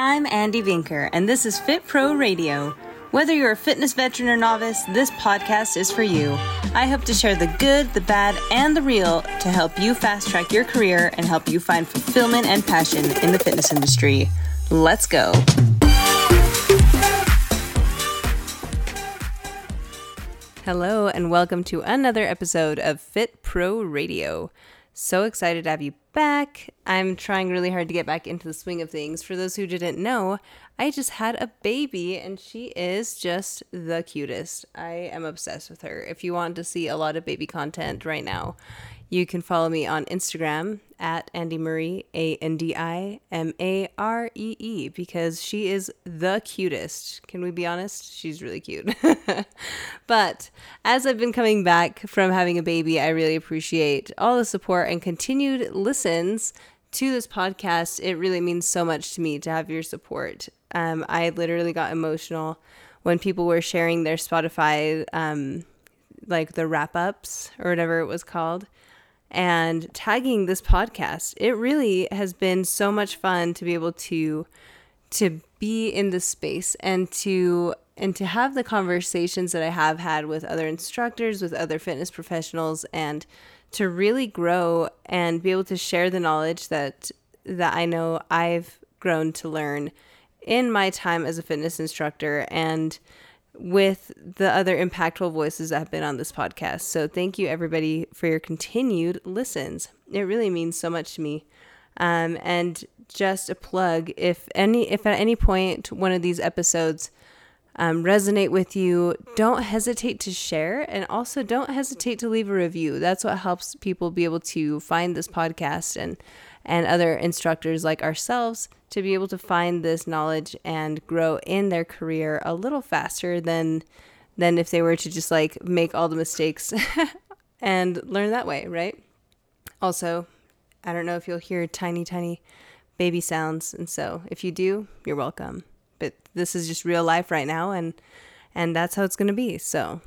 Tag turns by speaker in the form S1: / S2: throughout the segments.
S1: I'm Andy Vinker, and this is Fit Pro Radio. Whether you're a fitness veteran or novice, this podcast is for you. I hope to share the good, the bad, and the real to help you fast track your career and help you find fulfillment and passion in the fitness industry. Let's go. Hello, and welcome to another episode of Fit Pro Radio. So excited to have you back. I'm trying really hard to get back into the swing of things. For those who didn't know, I just had a baby and she is just the cutest. I am obsessed with her. If you want to see a lot of baby content right now, you can follow me on Instagram at Andi Maree, A N D I M A R E E, because she is the cutest. Can we be honest? She's really cute. but as I've been coming back from having a baby, I really appreciate all the support and continued listens to this podcast. It really means so much to me to have your support. Um, I literally got emotional when people were sharing their Spotify, um, like the wrap ups or whatever it was called and tagging this podcast. It really has been so much fun to be able to to be in the space and to and to have the conversations that I have had with other instructors, with other fitness professionals and to really grow and be able to share the knowledge that that I know I've grown to learn in my time as a fitness instructor and with the other impactful voices that have been on this podcast. So thank you everybody for your continued listens. It really means so much to me. Um, and just a plug, if any, if at any point one of these episodes um, resonate with you, don't hesitate to share, and also don't hesitate to leave a review. That's what helps people be able to find this podcast and and other instructors like ourselves to be able to find this knowledge and grow in their career a little faster than than if they were to just like make all the mistakes and learn that way, right? Also, I don't know if you'll hear tiny tiny baby sounds and so if you do, you're welcome. But this is just real life right now and and that's how it's going to be. So,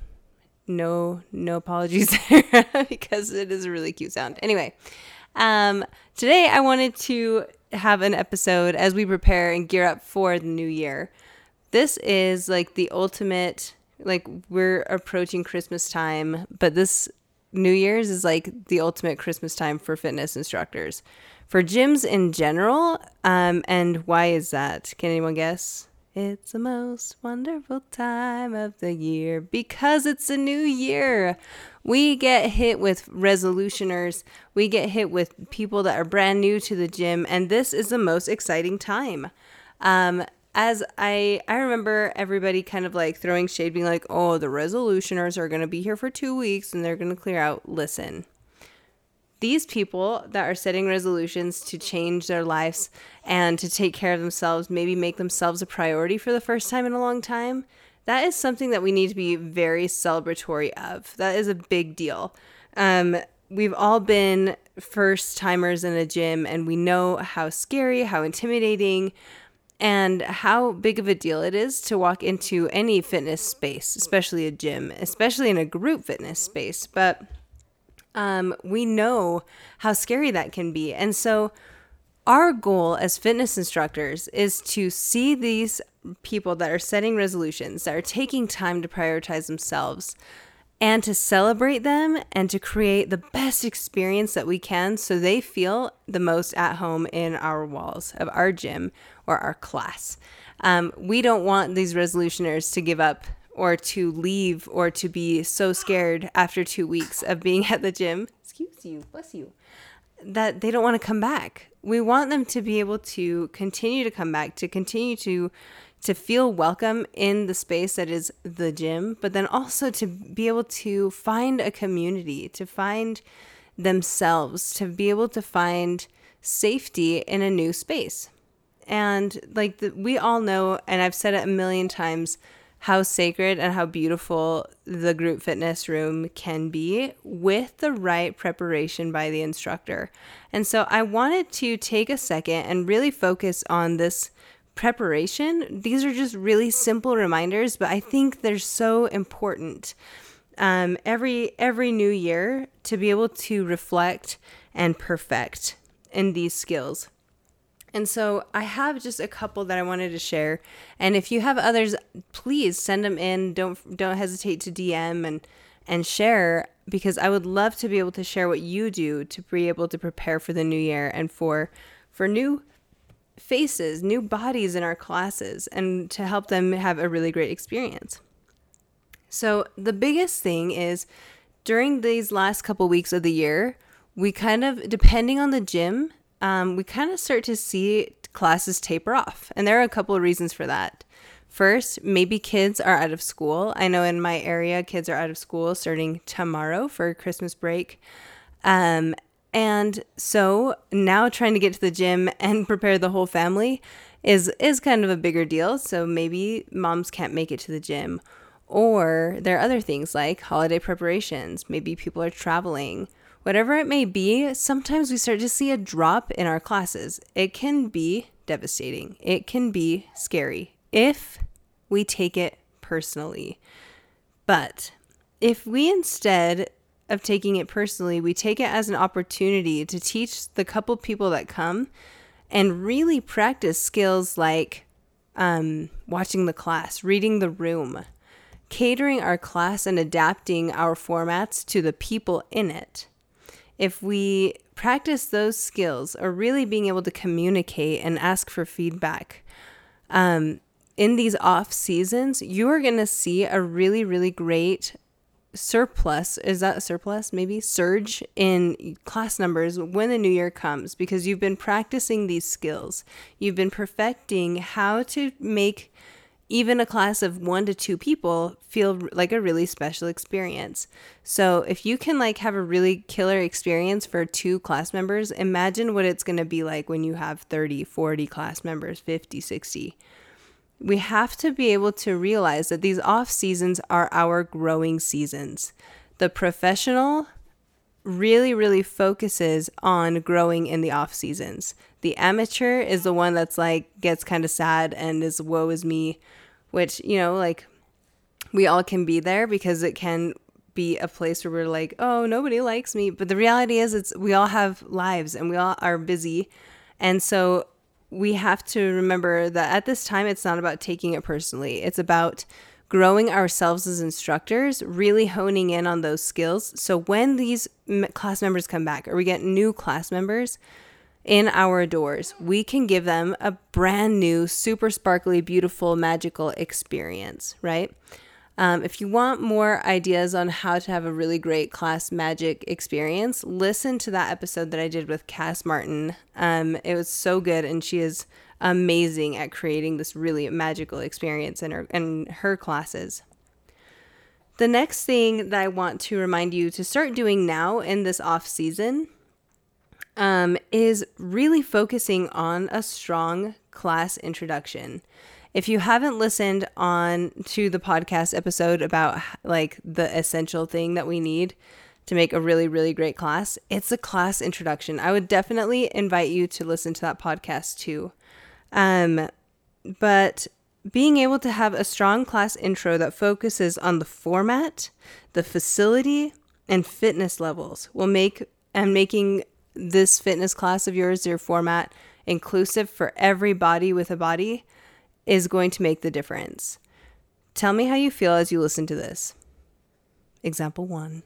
S1: no no apologies there because it is a really cute sound. Anyway, um, today, I wanted to have an episode as we prepare and gear up for the new year. This is like the ultimate, like, we're approaching Christmas time, but this New Year's is like the ultimate Christmas time for fitness instructors. For gyms in general, um, and why is that? Can anyone guess? It's the most wonderful time of the year because it's a new year. We get hit with resolutioners, we get hit with people that are brand new to the gym, and this is the most exciting time. Um, as I I remember everybody kind of like throwing shade, being like, "Oh, the resolutioners are going to be here for two weeks and they're going to clear out." Listen, these people that are setting resolutions to change their lives and to take care of themselves, maybe make themselves a priority for the first time in a long time, that is something that we need to be very celebratory of. That is a big deal. Um, we've all been first timers in a gym and we know how scary, how intimidating, and how big of a deal it is to walk into any fitness space, especially a gym, especially in a group fitness space. But um, we know how scary that can be. And so, our goal as fitness instructors is to see these people that are setting resolutions, that are taking time to prioritize themselves, and to celebrate them and to create the best experience that we can so they feel the most at home in our walls of our gym or our class. Um, we don't want these resolutioners to give up or to leave or to be so scared after two weeks of being at the gym. Excuse you, bless you. That they don't want to come back. We want them to be able to continue to come back, to continue to to feel welcome in the space that is the gym, but then also to be able to find a community, to find themselves, to be able to find safety in a new space. And like the, we all know, and I've said it a million times, how sacred and how beautiful the group fitness room can be with the right preparation by the instructor. And so I wanted to take a second and really focus on this preparation. These are just really simple reminders, but I think they're so important. Um, every every new year to be able to reflect and perfect in these skills. And so I have just a couple that I wanted to share. And if you have others, please send them in. Don't don't hesitate to DM and and share because I would love to be able to share what you do to be able to prepare for the new year and for for new faces, new bodies in our classes and to help them have a really great experience. So, the biggest thing is during these last couple weeks of the year, we kind of depending on the gym um, we kind of start to see classes taper off. And there are a couple of reasons for that. First, maybe kids are out of school. I know in my area, kids are out of school starting tomorrow for Christmas break. Um, and so now trying to get to the gym and prepare the whole family is is kind of a bigger deal. So maybe moms can't make it to the gym. Or there are other things like holiday preparations. Maybe people are traveling Whatever it may be, sometimes we start to see a drop in our classes. It can be devastating, it can be scary if we take it personally. But if we instead of taking it personally, we take it as an opportunity to teach the couple people that come and really practice skills like um, watching the class, reading the room, catering our class, and adapting our formats to the people in it if we practice those skills or really being able to communicate and ask for feedback um, in these off seasons, you are going to see a really, really great surplus. Is that surplus? Maybe surge in class numbers when the new year comes because you've been practicing these skills. You've been perfecting how to make even a class of one to two people feel like a really special experience. So if you can like have a really killer experience for two class members, imagine what it's going to be like when you have 30, 40 class members, 50, 60. We have to be able to realize that these off seasons are our growing seasons. The professional really, really focuses on growing in the off seasons. The amateur is the one that's like gets kind of sad and is woe is me which, you know, like we all can be there because it can be a place where we're like, oh, nobody likes me. But the reality is, it's we all have lives and we all are busy. And so we have to remember that at this time, it's not about taking it personally, it's about growing ourselves as instructors, really honing in on those skills. So when these class members come back or we get new class members, in our doors, we can give them a brand new, super sparkly, beautiful, magical experience, right? Um, if you want more ideas on how to have a really great class magic experience, listen to that episode that I did with Cass Martin. Um, it was so good, and she is amazing at creating this really magical experience in her in her classes. The next thing that I want to remind you to start doing now in this off season um, is really focusing on a strong class introduction. If you haven't listened on to the podcast episode about like the essential thing that we need to make a really really great class, it's a class introduction. I would definitely invite you to listen to that podcast too. Um, but being able to have a strong class intro that focuses on the format, the facility, and fitness levels will make and making this fitness class of yours, your format, inclusive for every body with a body, is going to make the difference. Tell me how you feel as you listen to this. Example one.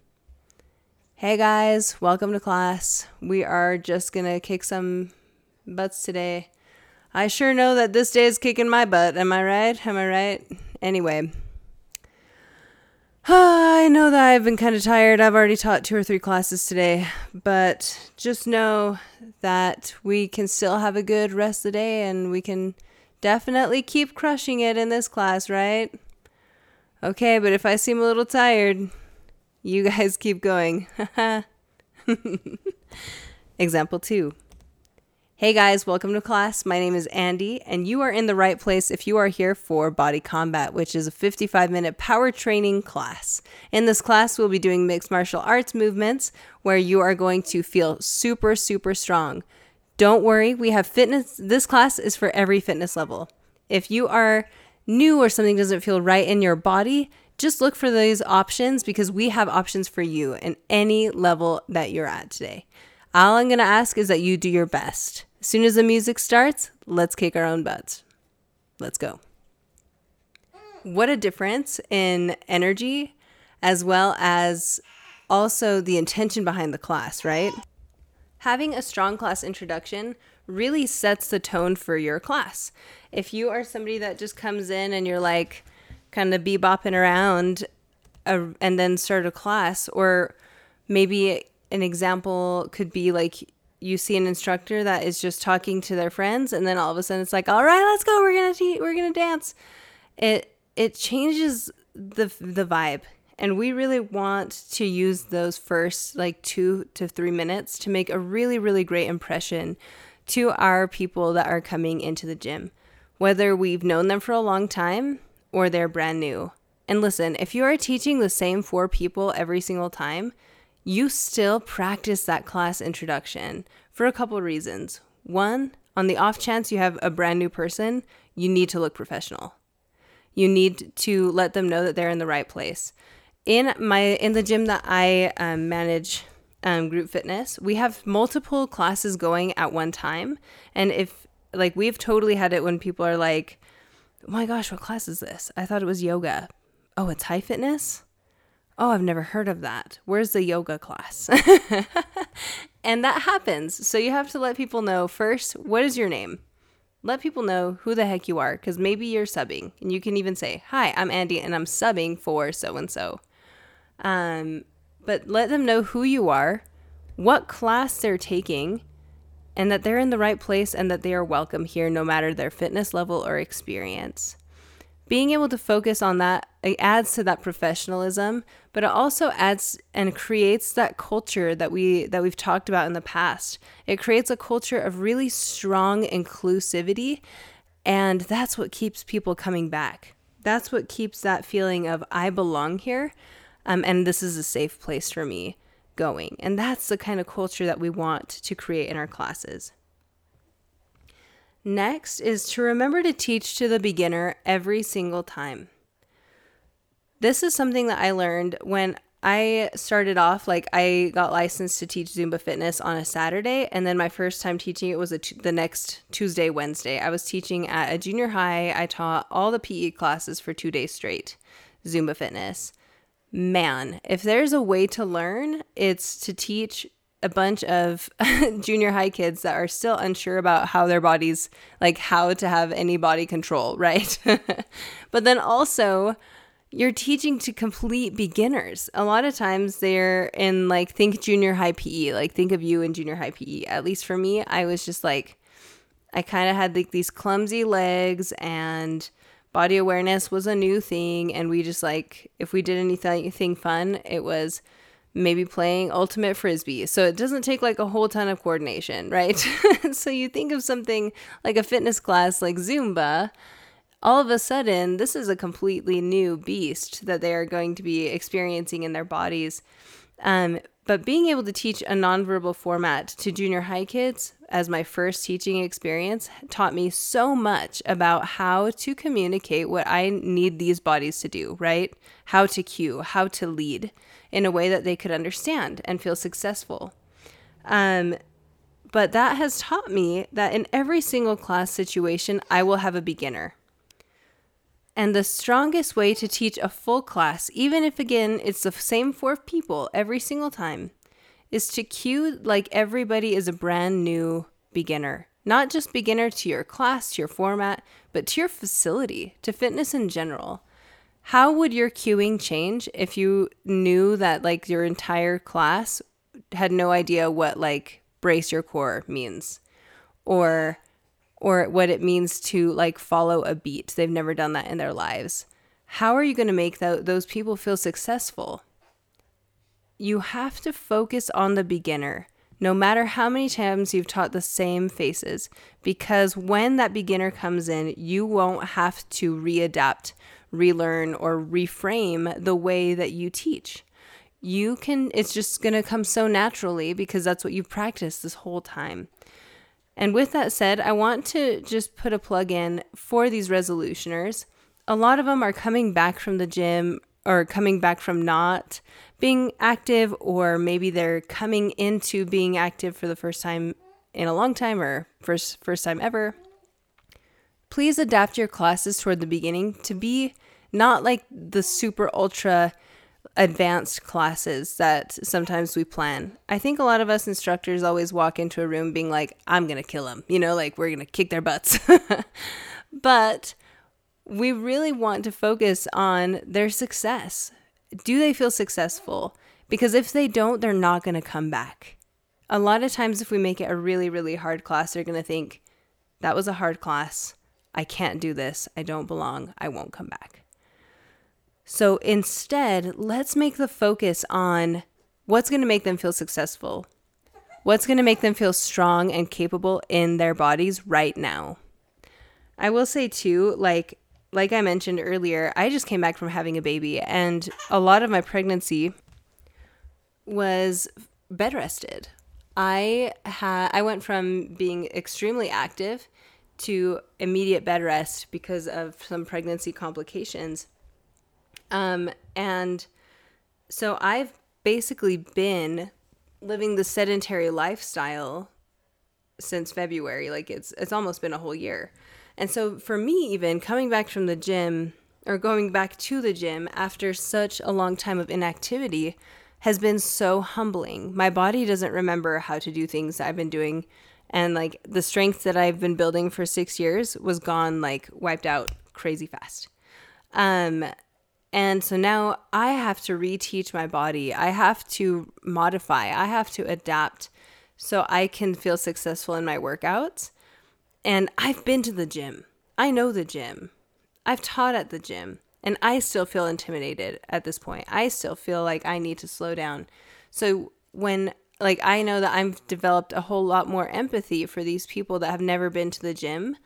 S1: Hey guys, welcome to class. We are just gonna kick some butts today. I sure know that this day is kicking my butt. Am I right? Am I right? Anyway, I know that I've been kind of tired. I've already taught two or three classes today, but just know that we can still have a good rest of the day and we can definitely keep crushing it in this class, right? Okay, but if I seem a little tired, you guys keep going. Example 2. Hey guys, welcome to class. My name is Andy, and you are in the right place if you are here for Body Combat, which is a 55 minute power training class. In this class, we'll be doing mixed martial arts movements where you are going to feel super, super strong. Don't worry, we have fitness. This class is for every fitness level. If you are new or something doesn't feel right in your body, just look for these options because we have options for you in any level that you're at today. All I'm going to ask is that you do your best. As soon as the music starts, let's kick our own butts. Let's go. What a difference in energy as well as also the intention behind the class, right? Having a strong class introduction really sets the tone for your class. If you are somebody that just comes in and you're like kind of bebopping around uh, and then start a class, or maybe an example could be like you see an instructor that is just talking to their friends and then all of a sudden it's like all right let's go we're gonna te- we're gonna dance. It it changes the the vibe and we really want to use those first like two to three minutes to make a really really great impression to our people that are coming into the gym whether we've known them for a long time or they're brand new. And listen if you are teaching the same four people every single time you still practice that class introduction for a couple reasons. One, on the off chance you have a brand new person, you need to look professional. You need to let them know that they're in the right place. In my in the gym that I um, manage, um, group fitness, we have multiple classes going at one time, and if like we've totally had it when people are like, "Oh my gosh, what class is this? I thought it was yoga. Oh, it's high fitness." Oh, I've never heard of that. Where's the yoga class? and that happens. So you have to let people know first, what is your name? Let people know who the heck you are because maybe you're subbing. And you can even say, Hi, I'm Andy and I'm subbing for so and so. But let them know who you are, what class they're taking, and that they're in the right place and that they are welcome here no matter their fitness level or experience being able to focus on that it adds to that professionalism but it also adds and creates that culture that we that we've talked about in the past. It creates a culture of really strong inclusivity and that's what keeps people coming back. That's what keeps that feeling of i belong here um, and this is a safe place for me going. And that's the kind of culture that we want to create in our classes Next is to remember to teach to the beginner every single time. This is something that I learned when I started off like I got licensed to teach Zumba fitness on a Saturday and then my first time teaching it was the next Tuesday Wednesday. I was teaching at a junior high. I taught all the PE classes for 2 days straight. Zumba fitness. Man, if there's a way to learn, it's to teach a bunch of junior high kids that are still unsure about how their bodies, like how to have any body control, right? but then also, you're teaching to complete beginners. A lot of times they're in like, think junior high PE, like think of you in junior high PE. At least for me, I was just like, I kind of had like these clumsy legs and body awareness was a new thing. And we just like, if we did anything fun, it was maybe playing ultimate frisbee. So it doesn't take like a whole ton of coordination, right? so you think of something like a fitness class like Zumba, all of a sudden, this is a completely new beast that they are going to be experiencing in their bodies. Um, but being able to teach a nonverbal format to junior high kids as my first teaching experience taught me so much about how to communicate what I need these bodies to do, right? How to cue, how to lead in a way that they could understand and feel successful. Um, but that has taught me that in every single class situation, I will have a beginner. And the strongest way to teach a full class, even if again it's the same four people every single time, is to cue like everybody is a brand new beginner. Not just beginner to your class, to your format, but to your facility, to fitness in general. How would your cueing change if you knew that like your entire class had no idea what like brace your core means or or what it means to like follow a beat. They've never done that in their lives. How are you going to make th- those people feel successful? You have to focus on the beginner, no matter how many times you've taught the same faces, because when that beginner comes in, you won't have to readapt relearn or reframe the way that you teach. You can, it's just to come so naturally because that's what you've practiced this whole time. And with that said, I want to just put a plug in for these resolutioners. A lot of them are coming back from the gym or coming back from not being active, or maybe they're coming into being active for the first time in a long time or first first time ever, please adapt your classes toward the beginning to be not like the super ultra advanced classes that sometimes we plan. I think a lot of us instructors always walk into a room being like, I'm going to kill them, you know, like we're going to kick their butts. but we really want to focus on their success. Do they feel successful? Because if they don't, they're not going to come back. A lot of times, if we make it a really, really hard class, they're going to think, that was a hard class. I can't do this. I don't belong. I won't come back. So instead, let's make the focus on what's going to make them feel successful. What's going to make them feel strong and capable in their bodies right now. I will say too, like like I mentioned earlier, I just came back from having a baby and a lot of my pregnancy was bed rested. I had I went from being extremely active to immediate bed rest because of some pregnancy complications. Um, and so I've basically been living the sedentary lifestyle since February. Like it's it's almost been a whole year. And so for me even coming back from the gym or going back to the gym after such a long time of inactivity has been so humbling. My body doesn't remember how to do things I've been doing and like the strength that I've been building for 6 years was gone like wiped out crazy fast. Um and so now I have to reteach my body. I have to modify. I have to adapt so I can feel successful in my workouts. And I've been to the gym. I know the gym. I've taught at the gym. And I still feel intimidated at this point. I still feel like I need to slow down. So when like I know that I've developed a whole lot more empathy for these people that have never been to the gym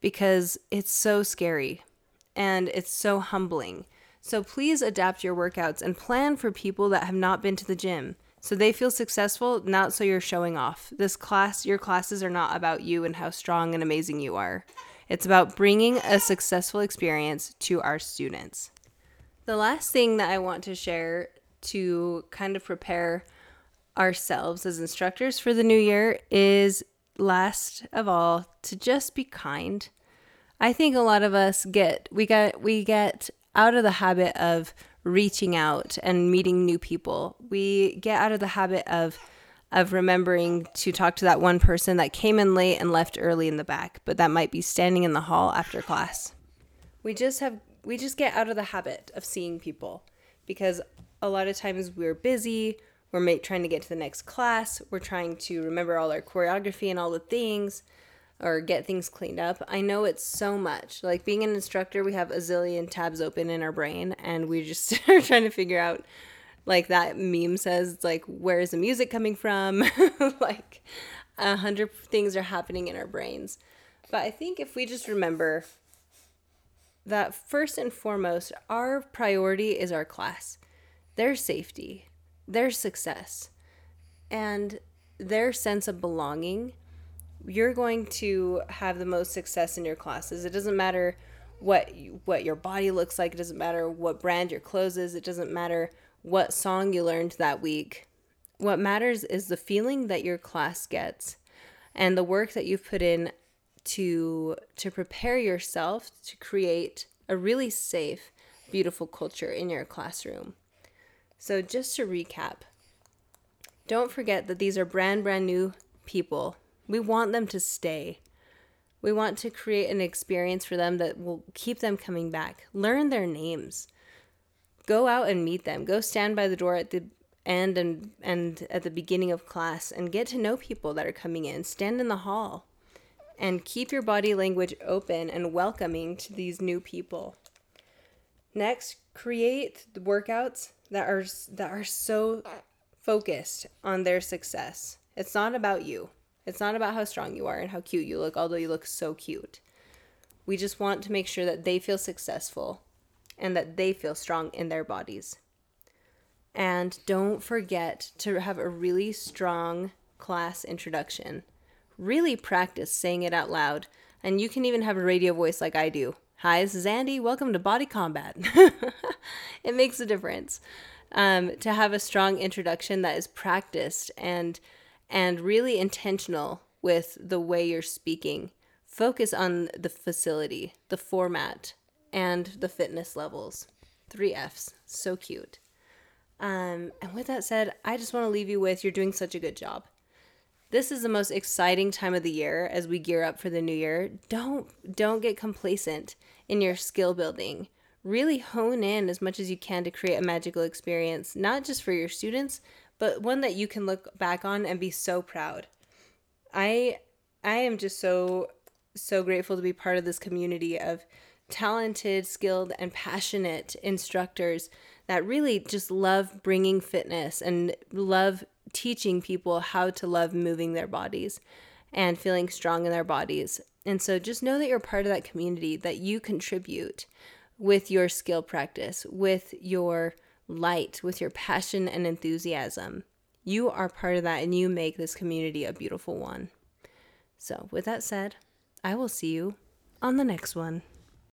S1: because it's so scary and it's so humbling. So please adapt your workouts and plan for people that have not been to the gym. So they feel successful, not so you're showing off. This class, your classes are not about you and how strong and amazing you are. It's about bringing a successful experience to our students. The last thing that I want to share to kind of prepare ourselves as instructors for the new year is last of all to just be kind. I think a lot of us get we get we get out of the habit of reaching out and meeting new people. We get out of the habit of of remembering to talk to that one person that came in late and left early in the back, but that might be standing in the hall after class. We just have we just get out of the habit of seeing people because a lot of times we're busy, we're trying to get to the next class, we're trying to remember all our choreography and all the things or get things cleaned up. I know it's so much. Like being an instructor, we have a zillion tabs open in our brain and we just are trying to figure out like that meme says it's like where is the music coming from? like a hundred things are happening in our brains. But I think if we just remember that first and foremost, our priority is our class, their safety, their success, and their sense of belonging you're going to have the most success in your classes. It doesn't matter what you, what your body looks like. It doesn't matter what brand your clothes is. It doesn't matter what song you learned that week. What matters is the feeling that your class gets and the work that you've put in to to prepare yourself to create a really safe, beautiful culture in your classroom. So just to recap, don't forget that these are brand brand new people we want them to stay. We want to create an experience for them that will keep them coming back. Learn their names. Go out and meet them. Go stand by the door at the end and and at the beginning of class and get to know people that are coming in. Stand in the hall and keep your body language open and welcoming to these new people. Next, create the workouts that are that are so focused on their success. It's not about you. It's not about how strong you are and how cute you look, although you look so cute. We just want to make sure that they feel successful and that they feel strong in their bodies. And don't forget to have a really strong class introduction. Really practice saying it out loud. And you can even have a radio voice like I do. Hi, this is Andy. Welcome to Body Combat. it makes a difference um, to have a strong introduction that is practiced and and really intentional with the way you're speaking. Focus on the facility, the format, and the fitness levels. Three F's. So cute. Um, and with that said, I just want to leave you with you're doing such a good job. This is the most exciting time of the year as we gear up for the new year. Don't don't get complacent in your skill building. Really hone in as much as you can to create a magical experience, not just for your students, but one that you can look back on and be so proud. I I am just so so grateful to be part of this community of talented, skilled, and passionate instructors that really just love bringing fitness and love teaching people how to love moving their bodies and feeling strong in their bodies. And so just know that you're part of that community, that you contribute with your skill practice, with your light, with your passion and enthusiasm. You are part of that and you make this community a beautiful one. So, with that said, I will see you on the next one.